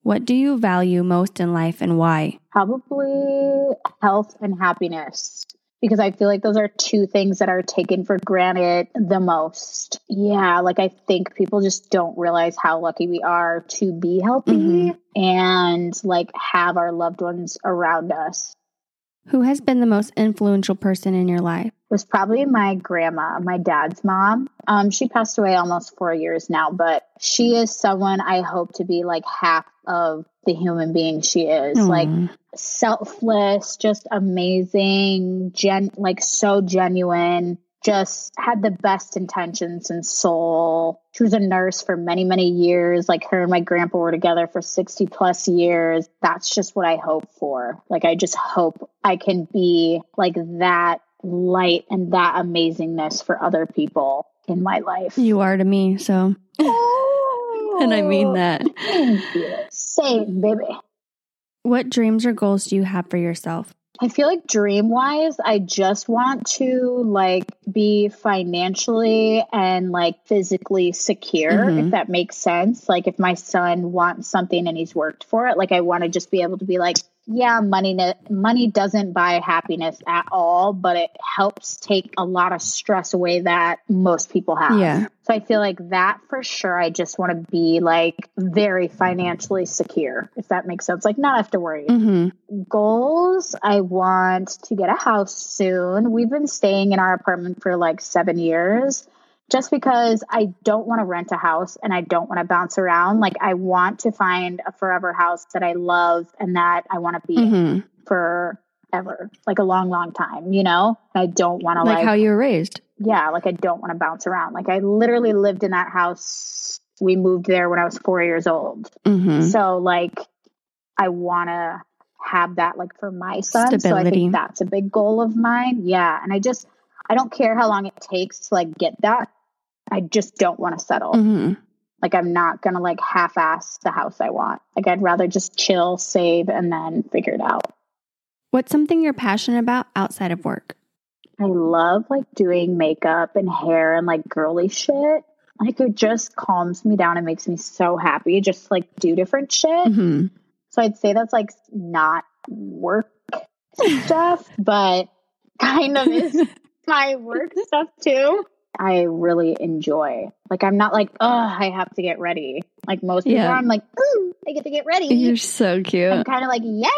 What do you value most in life and why? Probably health and happiness because I feel like those are two things that are taken for granted the most. Yeah, like I think people just don't realize how lucky we are to be healthy mm-hmm. and like have our loved ones around us. Who has been the most influential person in your life? Was probably my grandma, my dad's mom. Um, she passed away almost four years now, but she is someone I hope to be like half of the human being she is. Aww. Like selfless, just amazing, gen like so genuine, just had the best intentions and soul. She was a nurse for many, many years. Like her and my grandpa were together for 60 plus years. That's just what I hope for. Like, I just hope I can be like that light and that amazingness for other people in my life. You are to me. So, oh, and I mean oh, that. Thank you. Same, baby. What dreams or goals do you have for yourself? I feel like dream wise, I just want to like be financially and like physically secure, mm-hmm. if that makes sense. Like if my son wants something and he's worked for it, like I want to just be able to be like, yeah, money money doesn't buy happiness at all, but it helps take a lot of stress away that most people have. Yeah. So I feel like that for sure. I just want to be like very financially secure, if that makes sense. Like not have to worry. Mm-hmm. Goals. I want to get a house soon. We've been staying in our apartment for like seven years just because I don't want to rent a house and I don't want to bounce around. Like I want to find a forever house that I love and that I want to be mm-hmm. forever, like a long, long time, you know? I don't want to like, like how you were raised. Yeah, like I don't want to bounce around. Like I literally lived in that house. We moved there when I was four years old. Mm-hmm. So like I want to have that like for my son. Stability. So I think that's a big goal of mine. Yeah, and I just I don't care how long it takes to like get that. I just don't want to settle. Mm-hmm. Like I'm not gonna like half ass the house I want. Like I'd rather just chill, save, and then figure it out. What's something you're passionate about outside of work? I love like doing makeup and hair and like girly shit. like it just calms me down and makes me so happy just like do different shit. Mhm. So I'd say that's like not work stuff, but kind of is my work stuff too. I really enjoy. Like I'm not like, oh, I have to get ready. Like most people, Yeah. I'm like, ooh, I get to get ready. You're so cute. I'm kind of like, yay!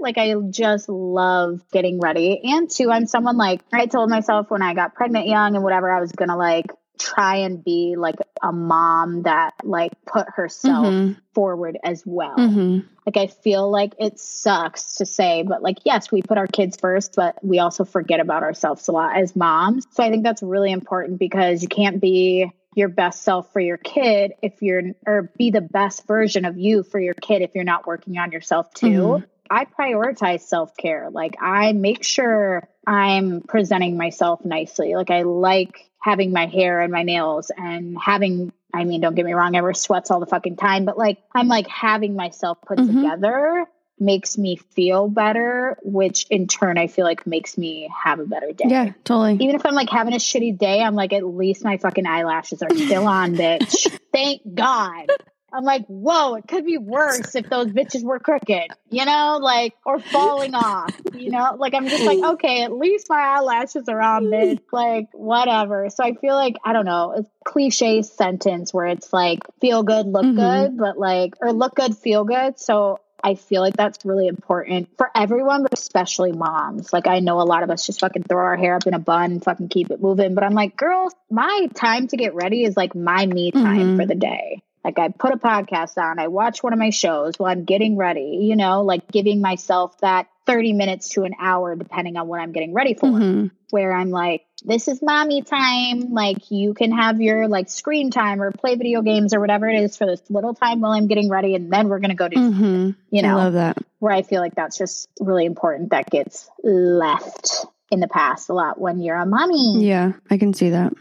Like I just love getting ready. And two, I'm someone like I told myself when I got pregnant young and whatever, I was gonna like try and be like a mom that like put herself Mhm. forward as well. Mhm. Like I feel like it sucks to say, but like yes, we put our kids first, but we also forget about ourselves a lot as moms. So I think that's really important because you can't be your best self for your kid if you're or be the best version of you for your kid if you're not working on yourself too. Mhm. I prioritize self-care. Like I make sure I'm presenting myself nicely. Like I like having my hair and my nails and having I mean, don't get me wrong, I wear sweats all the fucking time, but like I'm like having myself put Mhm. together makes me feel better, which in turn I feel like makes me have a better day. Yeah, totally. Even if I'm like having a shitty day, I'm like, at least my fucking eyelashes are still on, bitch. Thank God. I'm like, whoa, it could be worse if those bitches were crooked, you know, like, or falling off, you know, like, I'm just like, okay, at least my eyelashes are on, bitch, like, whatever. So I feel like, I don't know, it's cliche sentence where it's like, feel good, look Mhm. good, but like, or look good, feel good. So I feel like that's really important for everyone, but especially moms. Like I know a lot of us just fucking throw our hair up in a bun and fucking keep it moving. But I'm like, girls, my time to get ready is like my me time Mhm. for the day. Like I put a podcast on, I watch one of my shows while I'm getting ready, you know, like giving myself that 30 minutes to an hour, depending on what I'm getting ready for Mhm. where I'm like, this is mommy time. Like, you can have your like screen time or play video games or whatever it is for this little time while I'm getting ready. And then we're going to go do, Mhm. you know, I love that. where I feel like that's just really important that gets left in the past a lot when you're a mommy. Yeah, I can see that.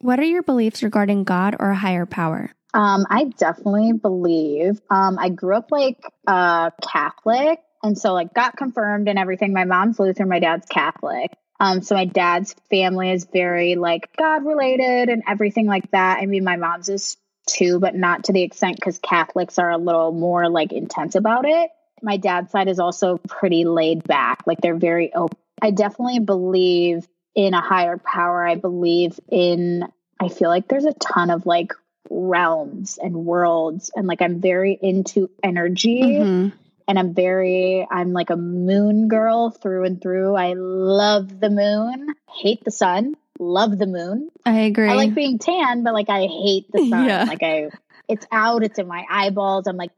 What are your beliefs regarding God or a higher power? Um, I definitely believe. Um, I grew up like uh Catholic, and so like got confirmed and everything. My mom's Lutheran, my dad's Catholic. Um, so my dad's family is very like God related and everything like that. I mean, my mom's is too, but not to the extent because Catholics are a little more like intense about it. My dad's side is also pretty laid back, like they're very open. I definitely believe in a higher power. I believe in. I feel like there's a ton of like realms and worlds and like I'm very into energy Mhm. and I'm very I'm like a moon girl through and through. I love the moon, hate the sun, love the moon. I agree. I like being tan, but like I hate the sun. Yeah. Like I it's out, it's in my eyeballs. I'm like,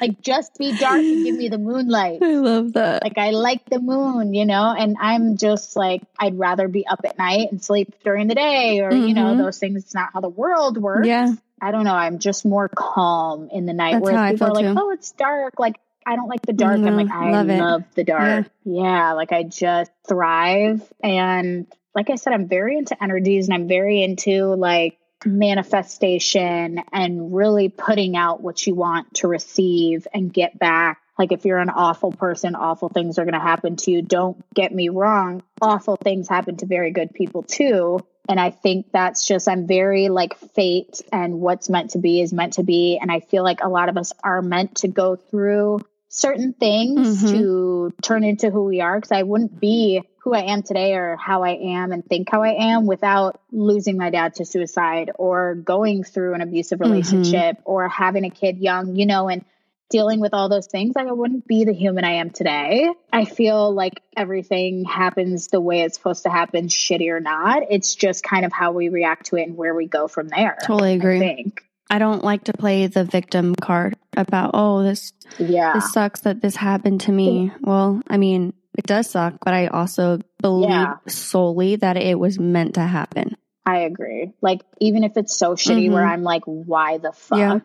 like just be dark and give me the moonlight. I love that. Like I like the moon, you know, and I'm just like I'd rather be up at night and sleep during the day or you know Mhm. those things. It's not how the world works. yeah, I don't know. I'm just more calm in the night. That's whereas how I people are like, too. oh, it's dark. Like I don't like the dark. No, I'm like I love love, the dark. Yeah. like I just thrive and like I said, I'm very into energies and I'm very into like manifestation and really putting out what you want to receive and get back. Like if you're an awful person, awful things are going to happen to you. Don't get me wrong. Awful things happen to very good people too. And I think that's just, I'm very like fate and what's meant to be is meant to be. And I feel like a lot of us are meant to go through certain things Mhm. to turn into who we are. Cause I wouldn't be who I am today or how I am and think how I am without losing my dad to suicide or going through an abusive Mhm. relationship or having a kid young, you know, and dealing with all those things. Like I wouldn't be the human I am today. I feel like everything happens the way it's supposed to happen, shitty or not. It's just kind of how we react to it and where we go from there. totally I agree. think. I don't like to play the victim card about, oh, this Yeah. this sucks that this happened to me. Well, I mean, it does suck, but I also believe Yeah. solely that it was meant to happen. I agree. Like, even if it's so shitty where Mhm. I'm like, why the fuck? Yeah.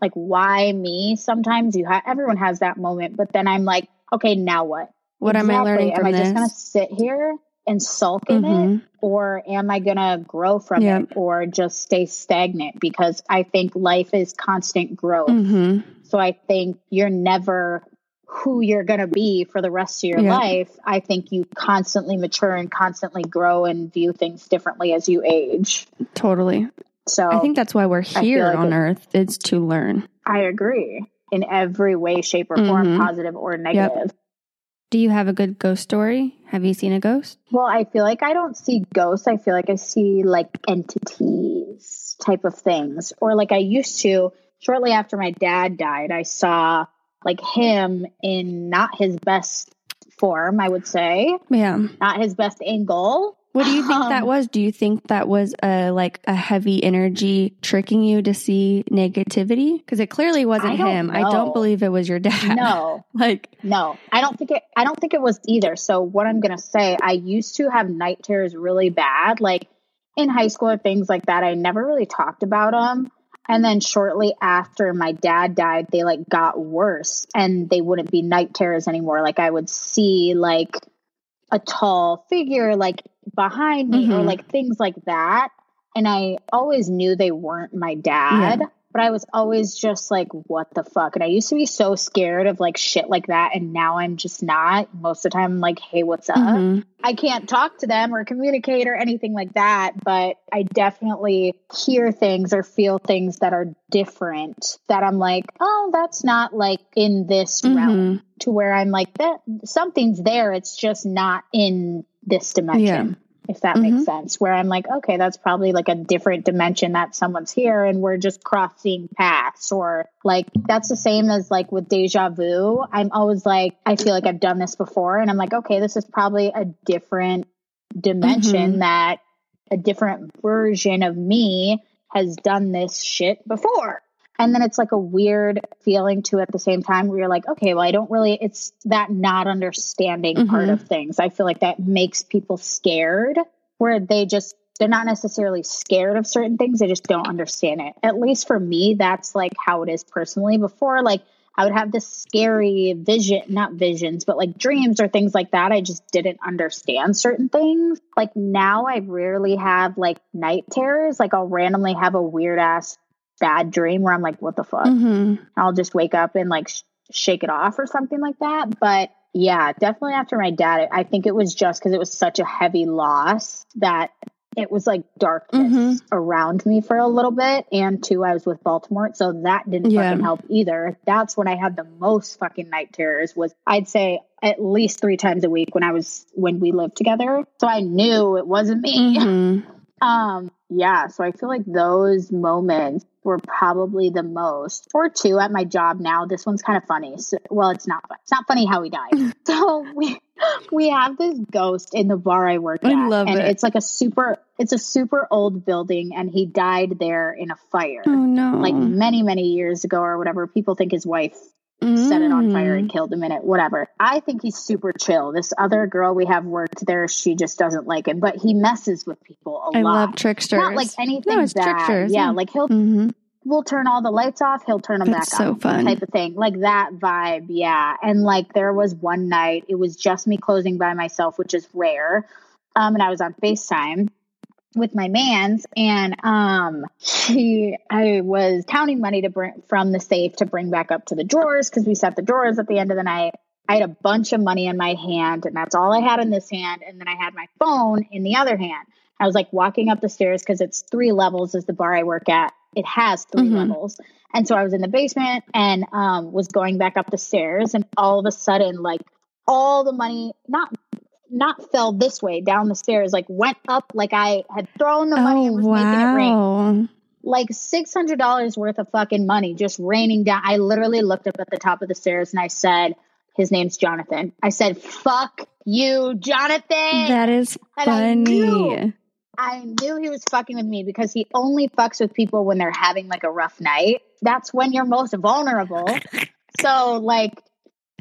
Like, why me? Sometimes you have, everyone has that moment, but then I'm like, okay, now what? What am I learning from Am I this? just going to sit here and sulk in it? Mhm. Or am I going to grow from Yeah. it or just stay stagnant? Because I think life is constant growth. Mhm. So I think you're never who you're going to be for the rest of your Yeah. life. I think you constantly mature and constantly grow and view things differently as you age. Totally. So I think that's why we're here like on it- earth. It's to learn. I agree in every way, shape, or form, Mhm. positive or negative. Do you have a good ghost story? Have you seen a ghost? Well, I feel like I don't see ghosts. I feel like I see like entities type of things. Or like I used to, shortly after my dad died, I saw like him in not his best form, I would say, Yeah. not his best angle. What do you think that Um, was? Do you think that was a like a heavy energy tricking you to see negativity? Because it clearly wasn't I him. I don't believe it was your dad. No, like no, I don't think it. I don't think it was either. So what I'm gonna say, I used to have night terrors really bad, like in high school or things like that. I never really talked about them. And then shortly after my dad died, they like got worse, and they wouldn't be night terrors anymore. Like I would see like a tall figure like behind me or Mhm. like things like that. And I always knew they weren't my dad, but I was always just like, what the fuck? And I used to be so scared of like shit like that. And now I'm just not. Most of the time, I'm like, hey, what's up? mhm. I can't talk to them or communicate or anything like that, but I definitely hear things or feel things that are different that I'm like, oh, that's not like in this realm Mhm. to where I'm like that something's there. It's just not in this dimension. If that Mhm. makes sense, where I'm like, okay, that's probably like a different dimension that someone's here and we're just crossing paths, or like that's the same as like with deja vu. I'm always like, I feel like I've done this before, and I'm like, okay, this is probably a different dimension Mhm. that a different version of me has done this shit before. And then it's like a weird feeling to at the same time where you're like, okay, well, I don't really, it's that not understanding part Mhm. of things. I feel like that makes people scared where they just, they're not necessarily scared of certain things. They just don't understand it. At least for me, that's like how it is personally. Before, like, I would have this scary vision, not visions, but like dreams or things like that. I just didn't understand certain things. Like now, I rarely have like night terrors. Like I'll randomly have a weird ass bad dream where I'm like, what the fuck? Mhm. I'll just wake up and like sh- shake it off or something like that. But yeah, definitely after my dad, I think it was just because it was such a heavy loss that it was like darkness Mhm. around me for a little bit. And two, I was with Voldemort. So that didn't Yeah. fucking help either. That's when I had the most fucking night terrors was I'd say at least three times a week when I was when we lived together. So I knew it wasn't me. Mhm. Um, yeah, so I feel like those moments were probably the most, or two at my job now. This one's kind of funny. So, well, it's not. It's not funny how he died. so we we have this ghost in the bar I work I at, love and it. it's like a super. It's a super old building, and he died there in a fire, Oh no. like many many years ago or whatever. People think his wife set it on fire and Mm. killed him in it, whatever. I think he's super chill. This other girl we have worked there, she just doesn't like him, but he messes with people a I lot. I love tricksters. Not like anything No, it's bad. tricksters, Yeah, like he'll Mhm. we'll turn all the lights off, he'll turn them That's back so on, fun. type of thing. Like that vibe, yeah. And like there was one night, it was just me closing by myself, which is rare. Um, and I was on FaceTime with my man's and um he I was counting money to bring from the safe to bring back up to the drawers because we set the drawers at the end of the night. I had a bunch of money in my hand, and that's all I had in this hand. And then I had my phone in the other hand. I was like walking up the stairs because it's three levels is the bar I work at. It has 3 Mhm. levels. And so I was in the basement and um, was going back up the stairs, and all of a sudden, like all the money, not not fell this way down the stairs, like went up like I had thrown the money Oh and was making it rain like six hundred dollars worth of fucking money just raining down. I literally looked up at the top of the stairs and I said, "His name's Jonathan." I said, "Fuck you, Jonathan." That is And I knew- funny. I knew he was fucking with me because he only fucks with people when they're having like a rough night. That's when you're most vulnerable. so like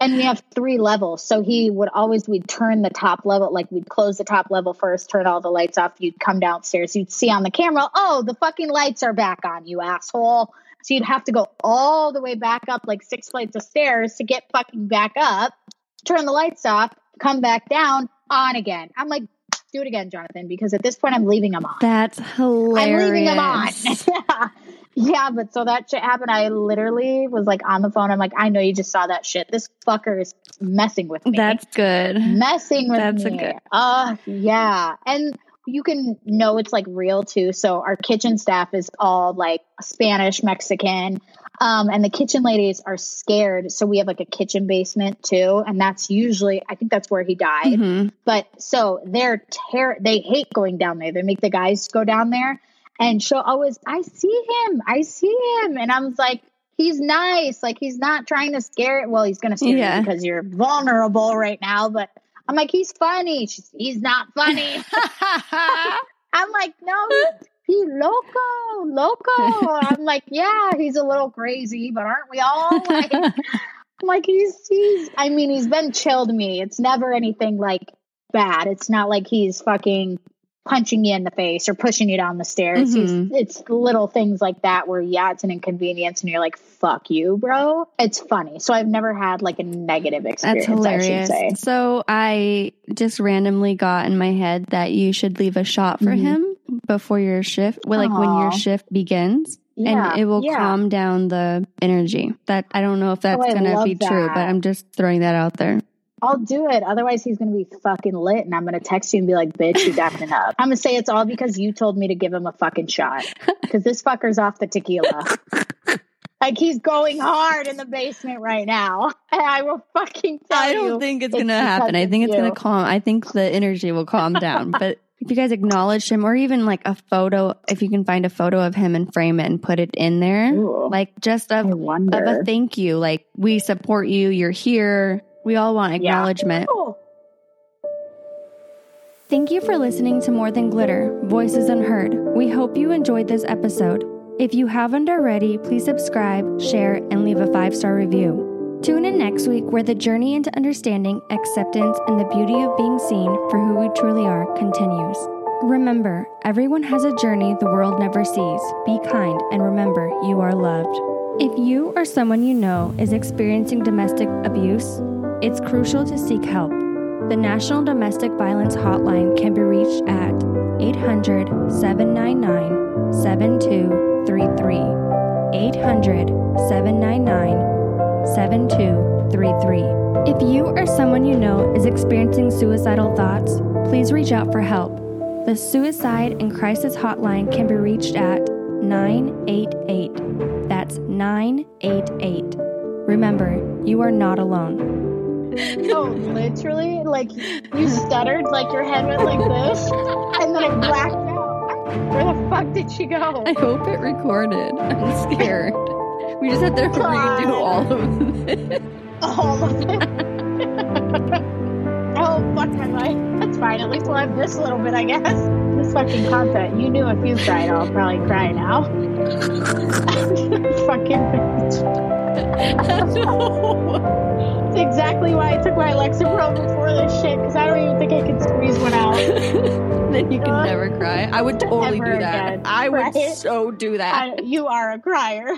and we have three levels. So he would always we'd turn the top level, like we'd close the top level first, turn all the lights off, you'd come downstairs, you'd see on the camera, oh, the fucking lights are back on, you asshole. So you'd have to go all the way back up like six flights of stairs to get fucking back up, turn the lights off, come back down, on again. I'm like, do it again, Jonathan, because at this point I'm leaving him on. That's hilarious. I'm leaving him on. yeah. Yeah, but so that shit happened. I literally was like on the phone. I'm like, I know you just saw that shit. This fucker is messing with me. That's good. messing with That's me. good- Uh yeah. And you can know it's like real too. So our kitchen staff is all like Spanish, Mexican, um, and the kitchen ladies are scared. So we have like a kitchen basement too, and that's usually I think that's where he died. Mhm. But so they're ter- they hate going down there. They make the guys go down there, and she'll always I see him, I see him, and I'm like. He's nice. Like he's not trying to scare it. Well, he's going to scare Yeah. you because you're vulnerable right now. But I'm like, he's funny. She's, he's not funny. I'm like, no, he loco, loco. I'm like, yeah, he's a little crazy, but aren't we all? Like, I'm like, he's, he's, I mean, he's been chilled me. It's never anything like bad. It's not like he's fucking punching you in the face or pushing you down the stairs. Mhm. He's, it's little things like that where, yeah, it's an inconvenience and you're like, fuck you, bro. It's funny. So I've never had like a negative experience, That's I should hilarious. say. So I just randomly got in my head that you should leave a shot for Mhm. him before your shift, well, like when your shift begins. Yeah, and it will yeah. calm down the energy. That I don't know if that's Oh, going to be true, but I'm just throwing that out there. I'll do it. Otherwise, he's going to be fucking lit, and I'm going to text you and be like, "Bitch, you dapping up." I'm going to say it's all because you told me to give him a fucking shot because this fucker's off the tequila. like he's going hard in the basement right now, and I will fucking tell I don't think it's, it's going to happen. I think it's gonna calm. I think the energy will calm down. But if you guys acknowledge him, or even like a photo, if you can find a photo of him and frame it and put it in there, Ooh, like just of of a thank you. Like we support you. You're here. We all want Yeah. acknowledgement. Ooh. Thank you for listening to More Than Glitter Voices Unheard. We hope you enjoyed this episode. If you haven't already, please subscribe, share, and leave a five star review. Tune in next week where the journey into understanding, acceptance, and the beauty of being seen for who we truly are continues. Remember, everyone has a journey the world never sees. Be kind and remember you are loved. If you or someone you know is experiencing domestic abuse, it's crucial to seek help. The National Domestic Violence Hotline can be reached at 800 799 7233. 800 799 7233. If you or someone you know is experiencing suicidal thoughts, please reach out for help. The Suicide and Crisis Hotline can be reached at 988. That's 988. Remember, you are not alone. Oh, literally, like you stuttered, like your head went like this, and then it blacked out. Where the fuck did she go? I hope it recorded. I'm scared. We just had to God. redo all of it. All of it. oh, fuck my life. That's fine. At least we'll have this a little bit, I guess. This fucking content. You knew if you cried, I'll probably cry now. fucking bitch. no. It's exactly why I took my Lexapro before this shit, because I don't even think I can squeeze one out. then you can Uh, never cry. I would totally do that. again. I would Right? so do that. I, you are a crier.